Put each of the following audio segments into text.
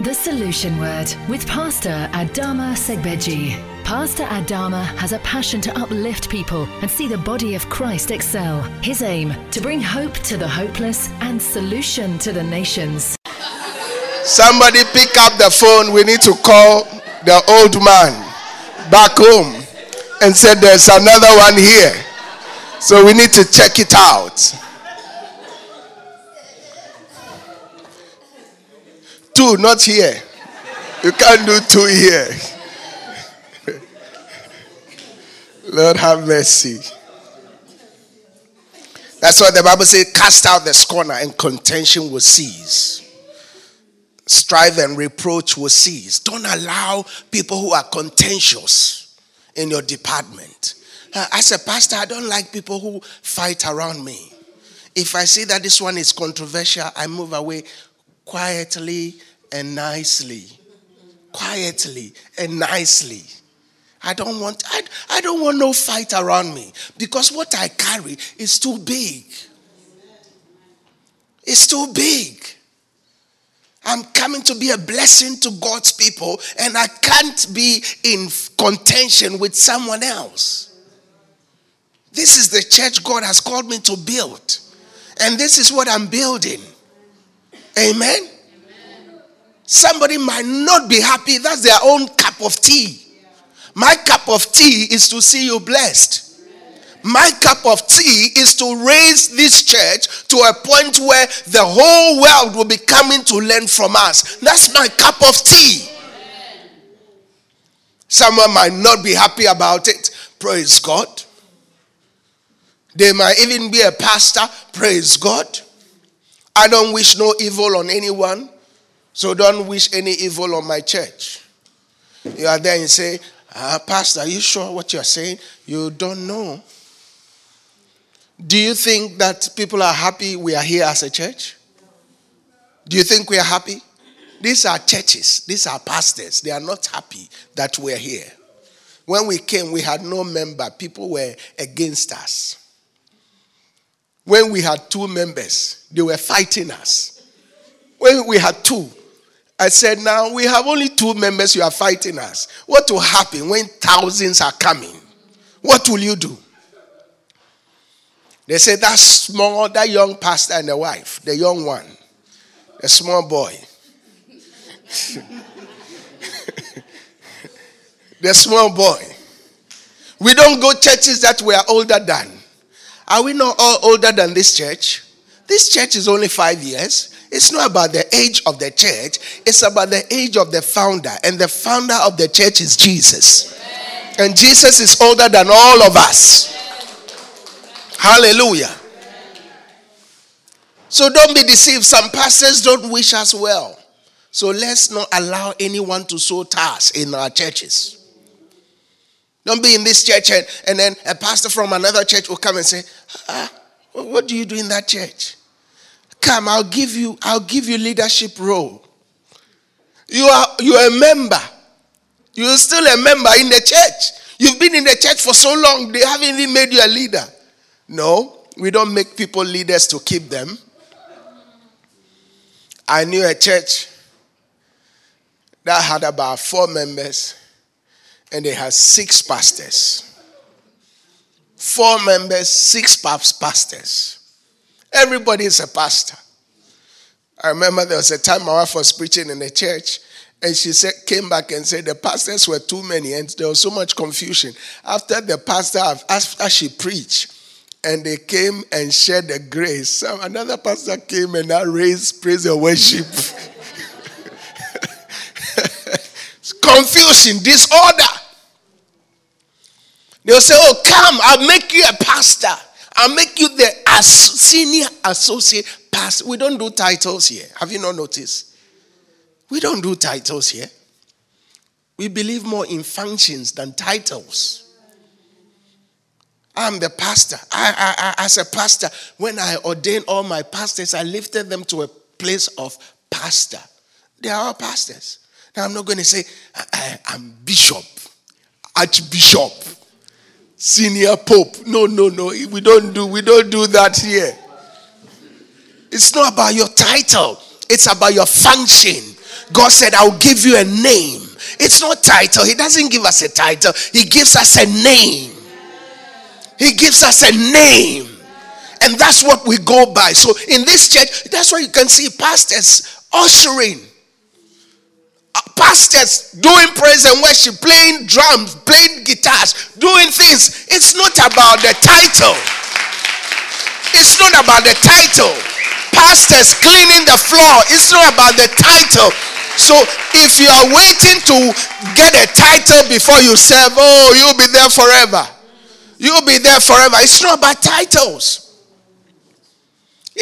The Solution Word with Pastor Adama Segbeji. Pastor Adama has a passion to uplift people and see the body of Christ excel. His aim to bring hope to the hopeless and solution to the nations. Somebody pick up the phone. We need to call the old man back home and said there's another one here. So we need to check it out. Two, not here. You can't do two here. Lord have mercy. That's what the Bible says cast out the scorner and contention will cease. Strife and reproach will cease. Don't allow people who are contentious in your department. As a pastor, I don't like people who fight around me. If I see that this one is controversial, I move away quietly and nicely. Quietly and nicely. I don't want I, I don't want no fight around me because what I carry is too big. It's too big. I'm coming to be a blessing to God's people, and I can't be in contention with someone else. This is the church God has called me to build, and this is what I'm building. Amen. Somebody might not be happy. That's their own cup of tea. My cup of tea is to see you blessed. My cup of tea is to raise this church to a point where the whole world will be coming to learn from us. That's my cup of tea. Someone might not be happy about it. Praise God. They might even be a pastor. Praise God. I don't wish no evil on anyone. So don't wish any evil on my church. You are there and say, ah, Pastor, are you sure what you're saying? You don't know. Do you think that people are happy we are here as a church? Do you think we are happy? These are churches, these are pastors. They are not happy that we're here. When we came, we had no member, people were against us. When we had two members, they were fighting us. When we had two, I said, Now we have only two members, you are fighting us. What will happen when thousands are coming? What will you do? They said, That small, that young pastor and the wife, the young one, a small boy. the small boy. We don't go churches that we are older than. Are we not all older than this church? This church is only five years. It's not about the age of the church, it's about the age of the founder. And the founder of the church is Jesus. And Jesus is older than all of us. Hallelujah. So don't be deceived. Some pastors don't wish us well. So let's not allow anyone to sow tares in our churches. Don't be in this church and, and then a pastor from another church will come and say, ah, what do you do in that church? Come, I'll give you, I'll give you leadership role. You are you are a member. You're still a member in the church. You've been in the church for so long, they haven't even made you a leader. No, we don't make people leaders to keep them. I knew a church that had about four members and they had six pastors. Four members, six pastors. Everybody is a pastor. I remember there was a time my wife was preaching in the church, and she said, came back and said the pastors were too many, and there was so much confusion. After the pastor, after she preached, and they came and shared the grace, some, another pastor came and I raised praise and worship. Confusion, disorder. They'll say, Oh, come, I'll make you a pastor. I'll make you the as- senior associate pastor. We don't do titles here. Have you not noticed? We don't do titles here. We believe more in functions than titles. I'm the pastor. I, I, I, as a pastor, when I ordained all my pastors, I lifted them to a place of pastor. They are all pastors. Now, I'm not going to say, I, I'm bishop, archbishop, senior pope. No, no, no. We don't do, we don't do that here. It's not about your title, it's about your function. God said, I'll give you a name. It's not title. He doesn't give us a title. He gives us a name. He gives us a name. And that's what we go by. So in this church, that's why you can see pastors ushering pastors doing praise and worship, playing drums, playing guitars, doing things. It's not about the title. It's not about the title. Pastors cleaning the floor. It's not about the title. So if you are waiting to get a title before you serve, oh, you'll be there forever. You'll be there forever. It's not about titles.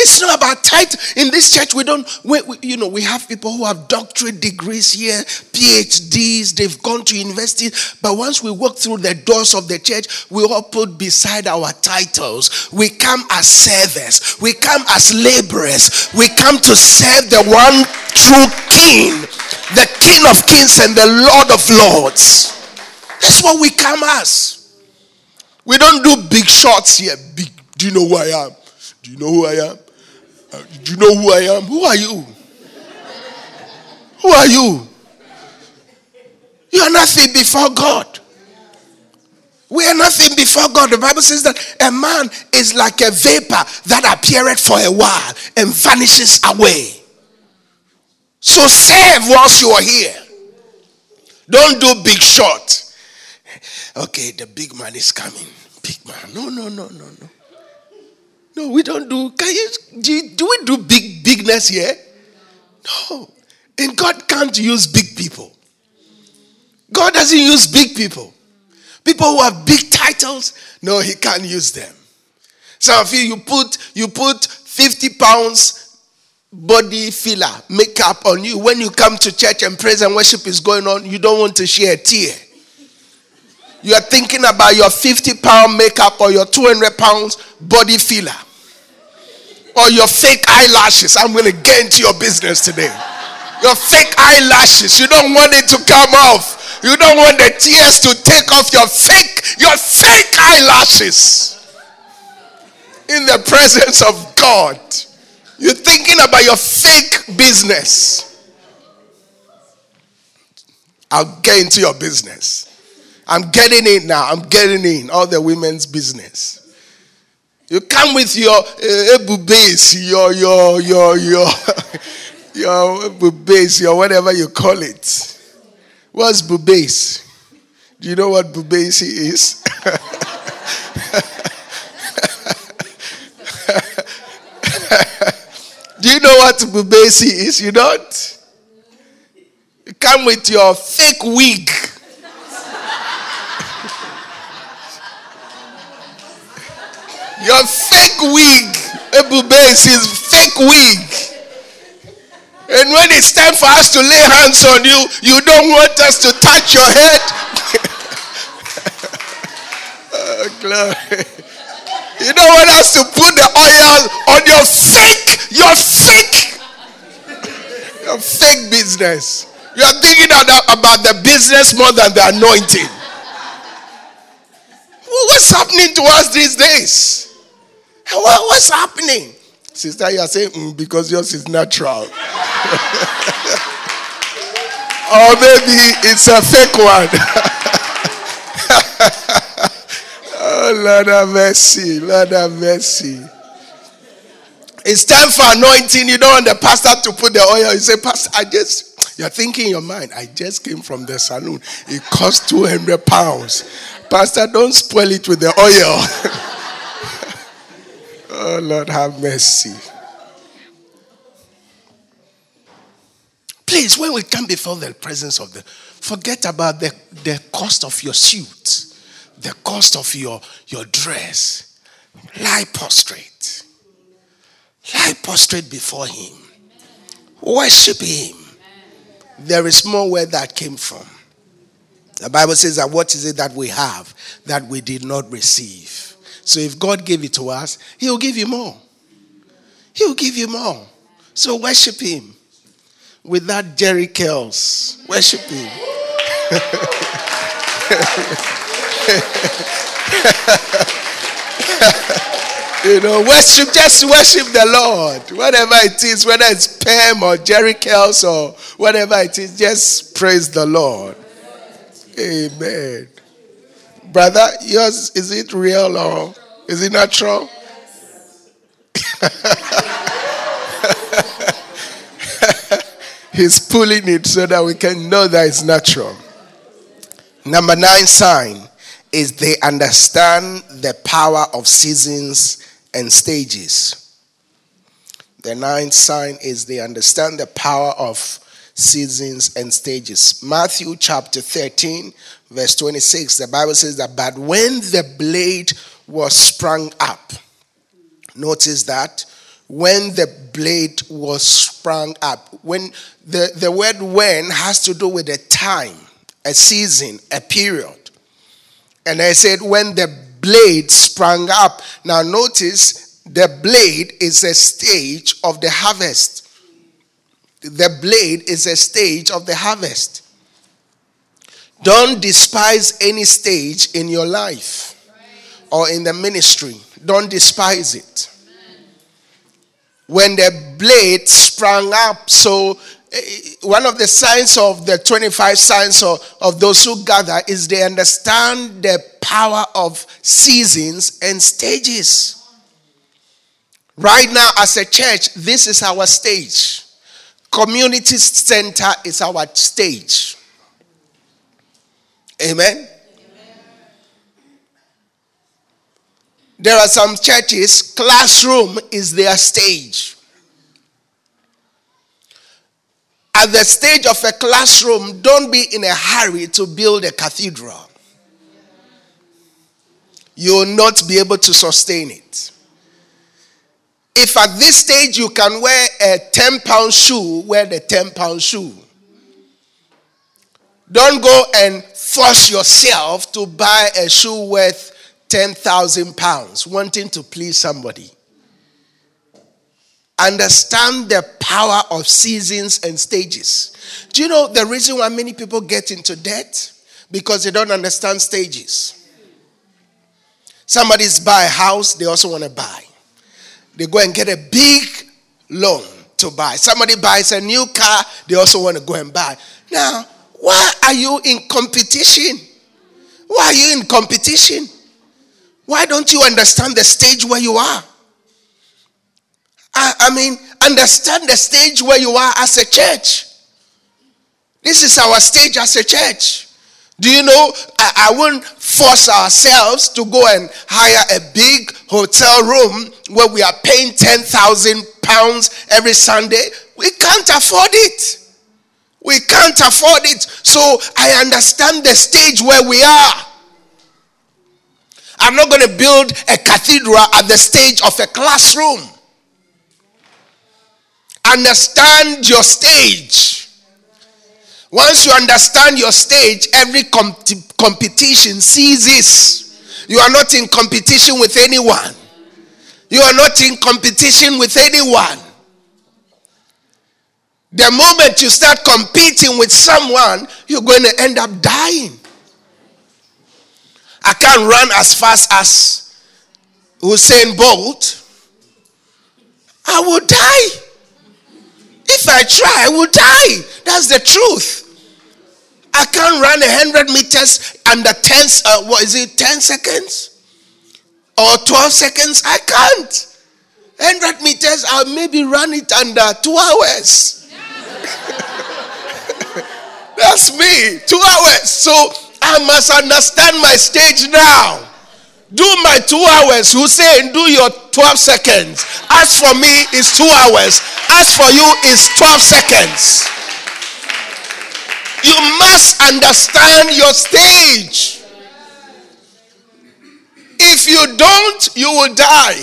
It's not about title. In this church, we don't, we, we, you know, we have people who have doctorate degrees here, PhDs, they've gone to university. But once we walk through the doors of the church, we all put beside our titles. We come as servants, we come as laborers, we come to serve the one true King, the King of Kings and the Lord of Lords. That's what we come as. We don't do big shots here. Big, do you know who I am? Do you know who I am? Uh, do you know who I am? Who are you? Who are you? You are nothing before God. We are nothing before God. The Bible says that a man is like a vapor that appeareth for a while and vanishes away. So serve whilst you are here. Don't do big shot. Okay, the big man is coming. Big man. No, no, no, no, no. No, we don't do. Can you, do, do we do big bigness here? No. And God can't use big people. God doesn't use big people. People who have big titles, no, He can't use them. Some of you, you put you put 50 pounds body filler makeup on you. When you come to church and praise and worship is going on, you don't want to share a tear. You are thinking about your 50 pound makeup or your 200 pounds body filler or your fake eyelashes. I'm going to get into your business today. Your fake eyelashes. You don't want it to come off. You don't want the tears to take off your fake, your fake eyelashes. In the presence of God. You're thinking about your fake business. I'll get into your business. I'm getting in now. I'm getting in all the women's business. You come with your uh, base, your your your your your base, your whatever you call it. What's bubase? Do you know what bubase is? Do you know what bubase is? You don't? You come with your fake wig. Your fake wig. Ebube is fake wig. And when it's time for us to lay hands on you, you don't want us to touch your head. oh, glory. You don't want us to put the oil on your fake, your fake, your fake business. You are thinking about the business more than the anointing. What's happening to us these days? What, what's happening? Sister, you are saying, mm, because yours is natural. or maybe it's a fake one. oh, Lord have mercy. Lord have mercy. It's time for anointing. You don't want the pastor to put the oil. You say, Pastor, I just, you're thinking in your mind, I just came from the saloon. It cost 200 pounds. Pastor, don't spoil it with the oil. Oh, Lord, have mercy. Please, when we come before the presence of the, forget about the, the cost of your suit, the cost of your, your dress. Lie prostrate. Lie prostrate before Him. Worship Him. There is more where that came from. The Bible says that what is it that we have that we did not receive? So if God gave it to us, He'll give you more. He'll give you more. So worship Him with that Jheri curls. Worship Him. You know, worship, just worship the Lord. Whatever it is, whether it's Pam or Jheri curls or whatever it is, just praise the Lord. Amen. Brother, yours, is it real or is it natural? He's pulling it so that we can know that it's natural. Number nine sign is they understand the power of seasons and stages. The ninth sign is they understand the power of seasons and stages. Matthew chapter 13, verse 26, the Bible says that, but when the blade was sprung up, notice that when the blade was sprung up, when the, the word when has to do with a time, a season, a period. And I said, when the blade sprung up. Now, notice the blade is a stage of the harvest. The blade is a stage of the harvest. Don't despise any stage in your life or in the ministry. Don't despise it. When the blade sprang up, so eh, eh, one of the signs of the 25 signs of, of those who gather is they understand the power of seasons and stages. Right now, as a church, this is our stage. Community center is our stage. Amen. Amen. There are some churches, classroom is their stage. At the stage of a classroom, don't be in a hurry to build a cathedral. You will not be able to sustain it. If at this stage you can wear a 10 pound shoe, wear the 10 pound shoe. Don't go and force yourself to buy a shoe worth 10,000 pounds, wanting to please somebody understand the power of seasons and stages. Do you know the reason why many people get into debt? Because they don't understand stages. Somebody's buy a house, they also want to buy. They go and get a big loan to buy. Somebody buys a new car, they also want to go and buy. Now, why are you in competition? Why are you in competition? Why don't you understand the stage where you are? I, I mean, understand the stage where you are as a church. This is our stage as a church. Do you know? I, I won't force ourselves to go and hire a big hotel room where we are paying 10,000 pounds every Sunday. We can't afford it. We can't afford it. So I understand the stage where we are. I'm not going to build a cathedral at the stage of a classroom. Understand your stage. Once you understand your stage, every com- competition ceases. You are not in competition with anyone. You are not in competition with anyone. The moment you start competing with someone, you're going to end up dying. I can't run as fast as Usain Bolt. I will die. If I try, I will die. That's the truth. I can't run a hundred meters under ten. Uh, what is it? Ten seconds or twelve seconds? I can't. Hundred meters, I'll maybe run it under two hours. That's me. Two hours. So I must understand my stage now. Do my two hours. Usain, do your 12 seconds. As for me, it's two hours. As for you, it's 12 seconds. You must understand your stage. If you don't, you will die.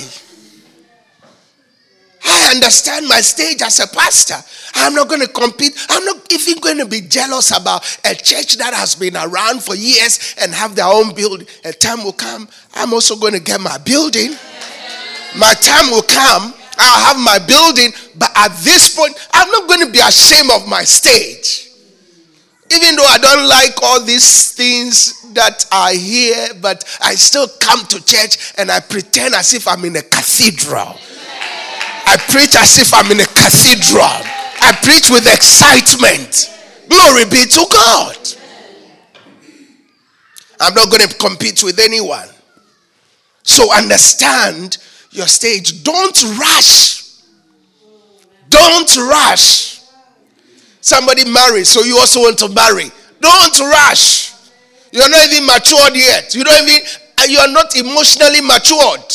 Understand my stage as a pastor. I'm not going to compete. I'm not even going to be jealous about a church that has been around for years and have their own building. A time will come, I'm also going to get my building. My time will come, I'll have my building. But at this point, I'm not going to be ashamed of my stage. Even though I don't like all these things that I hear, but I still come to church and I pretend as if I'm in a cathedral. I preach as if I'm in a cathedral. I preach with excitement. Glory be to God. I'm not going to compete with anyone. So understand your stage. Don't rush. Don't rush. Somebody marries, so you also want to marry. Don't rush. You're not even matured yet. You don't even uh, you are not emotionally matured.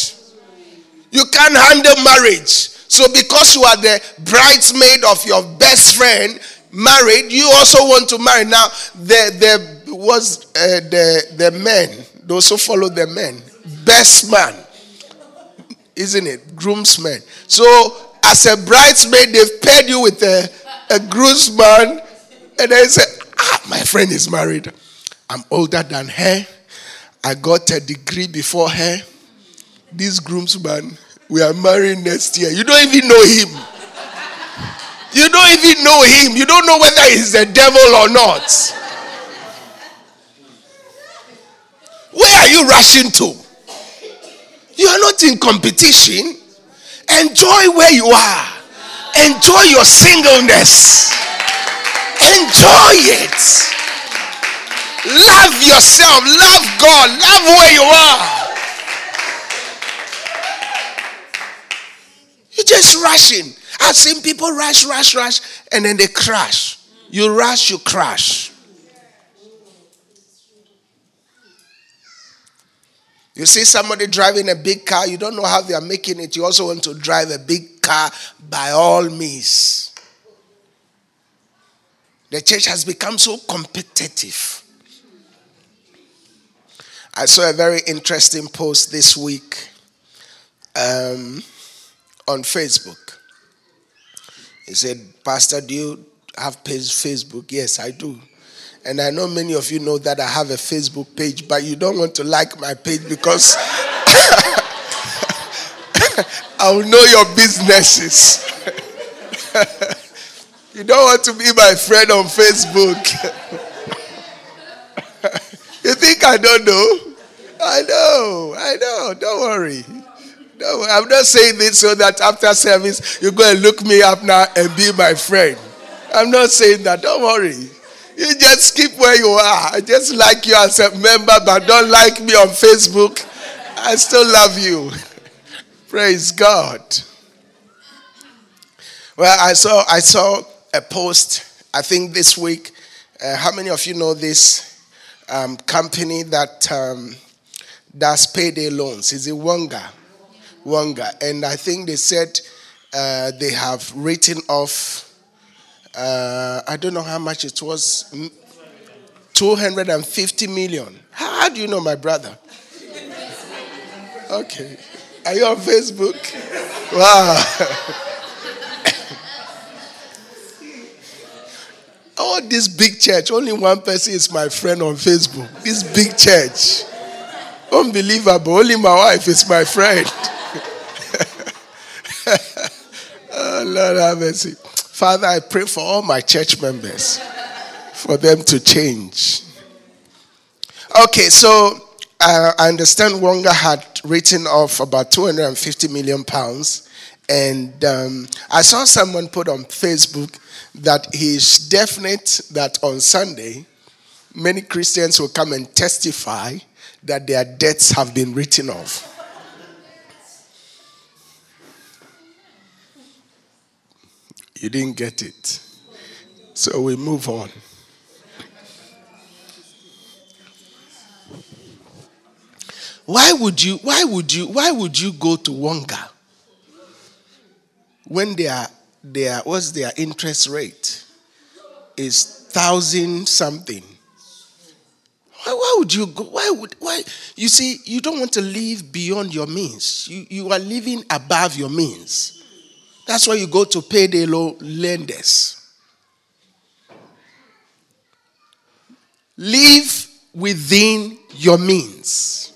You can't handle marriage. So because you are the bridesmaid of your best friend, married, you also want to marry. Now, the the was uh, the the men, those who follow the men, best man, isn't it? Groomsmen. So as a bridesmaid, they've paired you with a, a groomsman, and they say, Ah, my friend is married. I'm older than her. I got a degree before her. This groomsman, we are married next year. You don't even know him. You don't even know him. You don't know whether he's the devil or not. Where are you rushing to? You are not in competition. Enjoy where you are. Enjoy your singleness. Enjoy it. Love yourself. Love God. Love where you are. You're just rushing. I've seen people rush, rush, rush, and then they crash. You rush, you crash. You see somebody driving a big car, you don't know how they are making it. You also want to drive a big car by all means. The church has become so competitive. I saw a very interesting post this week um, on Facebook. He said, Pastor, do you have page Facebook? Yes, I do. And I know many of you know that I have a Facebook page, but you don't want to like my page because I'll know your businesses. you don't want to be my friend on Facebook. you think I don't know? I know, I know. Don't worry. I'm not saying this so that after service you go and look me up now and be my friend. I'm not saying that. Don't worry. You just keep where you are. I just like you as a member, but don't like me on Facebook. I still love you. Praise God. Well, I saw I saw a post. I think this week. Uh, how many of you know this um, company that um, does payday loans? Is it Wonga? Wonga. And I think they said uh, they have written off, uh, I don't know how much it was, 250 million. How, how do you know my brother? Okay. Are you on Facebook? Wow. oh, this big church, only one person is my friend on Facebook. This big church. Unbelievable. Only my wife is my friend. Lord have mercy. Father, I pray for all my church members for them to change. Okay, so I understand Wonga had written off about 250 million pounds. And um, I saw someone put on Facebook that he's definite that on Sunday, many Christians will come and testify that their debts have been written off. You didn't get it. So we move on. Why would you why would you why would you go to Wonga when their their what's their interest rate is thousand something? Why, why would you go? Why would why you see you don't want to live beyond your means. You you are living above your means. That's why you go to payday loan lenders. Live within your means.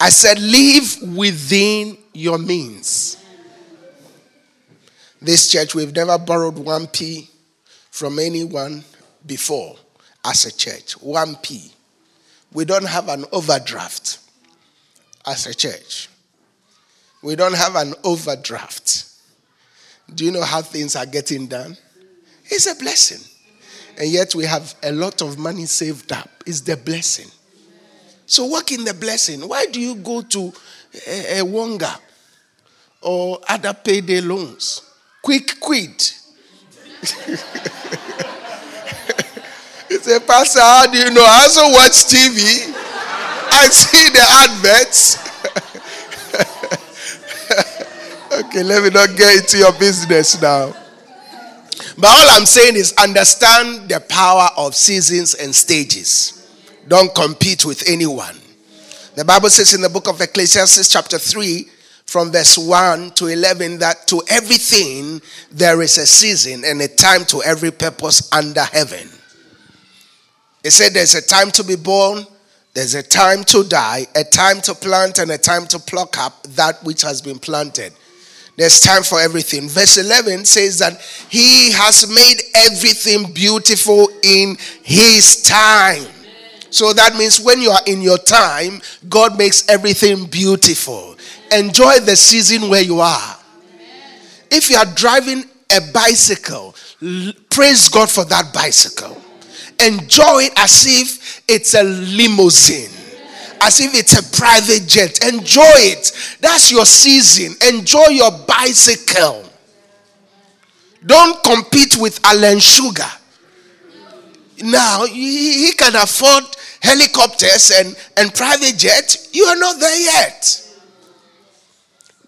I said, live within your means. This church, we've never borrowed 1p from anyone before. as a church. 1p. We don't have an overdraft as a church. We don't have an overdraft. Do you know how things are getting done? It's a blessing. And yet we have a lot of money saved up. It's the blessing. So work in the blessing. Why do you go to a, Wonga or other payday loans? QuickQuid. It's a Pastor, how do you know? I also watch TV. I see the adverts. Okay, let me not get into your business now. But all I'm saying is understand the power of seasons and stages. Don't compete with anyone. The Bible says in the book of Ecclesiastes, chapter 3, from verse 1 to 11, that to everything there is a season and a time to every purpose under heaven. He said there's a time to be born, there's a time to die, a time to plant, and a time to pluck up that which has been planted. There's time for everything. Verse 11 says that He has made everything beautiful in His time. So that means when you are in your time, God makes everything beautiful. Enjoy the season where you are. If you are driving a bicycle, praise God for that bicycle enjoy it as if it's a limousine, as if it's a private jet. Enjoy it. That's your season. Enjoy your bicycle. Don't compete with Alan Sugar. Now, he can afford helicopters and, and private jets. You are not there yet.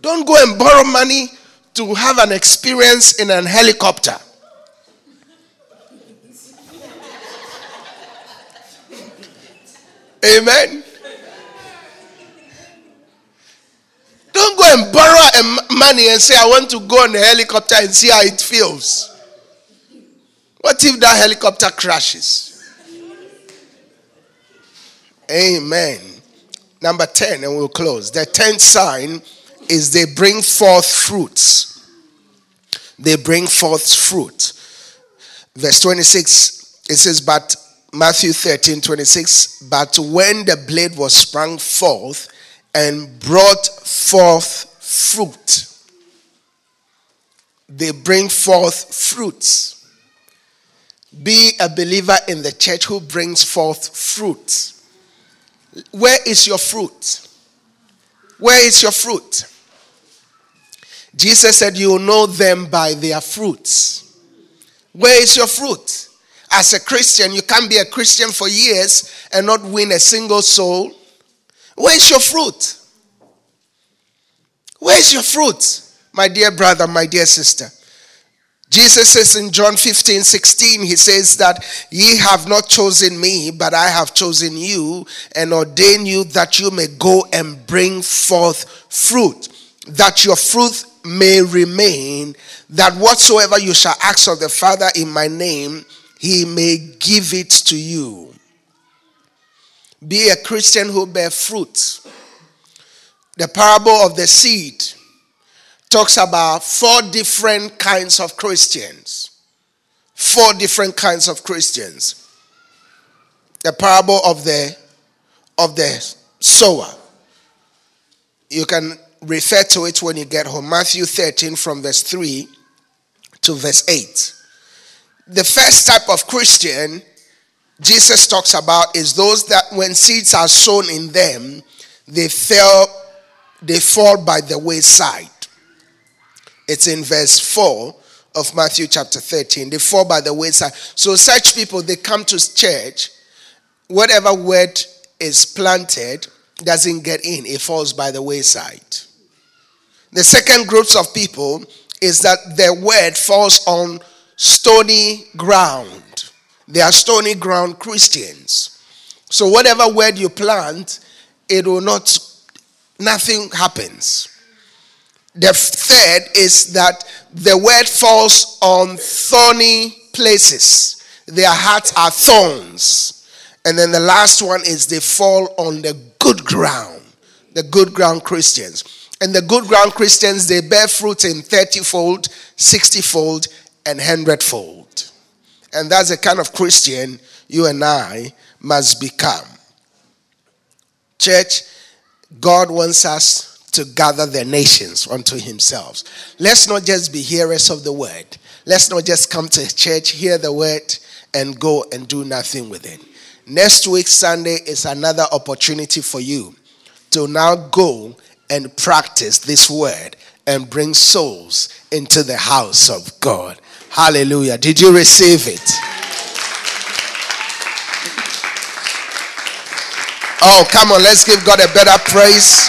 Don't go and borrow money to have an experience in an helicopter. Amen. Don't go and borrow money and say, I want to go on a helicopter and see how it feels. What if that helicopter crashes? Amen. Number 10, and we'll close. The 10th sign is they bring forth fruits. They bring forth fruit. Verse 26, it says, But Matthew 13 26. But when the blade was sprung forth and brought forth fruit, they bring forth fruits. Be a believer in the church who brings forth fruit. Where is your fruit? Where is your fruit? Jesus said, You will know them by their fruits. Where is your fruit? as a Christian, you can't be a Christian for years and not win a single soul. Where's your fruit? Where's your fruit, my dear brother, my dear sister? Jesus says in John 15, 16, he says that ye have not chosen me, but I have chosen you and ordained you that you may go and bring forth fruit, that your fruit may remain, that whatsoever you shall ask of the Father in my name, he may give it to you. Be a Christian who bear fruit. The parable of the seed talks about four different kinds of Christians. Four different kinds of Christians. The parable of the of the sower. You can refer to it when you get home. Matthew 13 from verse 3 to verse 8. The first type of Christian Jesus talks about is those that when seeds are sown in them, they fell, they fall by the wayside. It's in verse 4 of Matthew chapter 13. They fall by the wayside. So such people, they come to church, whatever word is planted doesn't get in, it falls by the wayside. The second groups of people is that their word falls on stony ground. They are stony ground Christians. So whatever word you plant, it will not, nothing happens. The third is that the word falls on thorny places. Their hearts are thorns. And then the last one is they fall on the good ground, the good ground Christians. And the good ground Christians, they bear fruit in 30 fold, 60 fold, and hundredfold. And that's the kind of Christian you and I must become. Church, God wants us to gather the nations unto Himself. Let's not just be hearers of the word. Let's not just come to church, hear the word, and go and do nothing with it. Next week, Sunday, is another opportunity for you to now go and practice this word and bring souls into the house of God. Hallelujah. Did you receive it? Oh, come on, let's give God a better praise.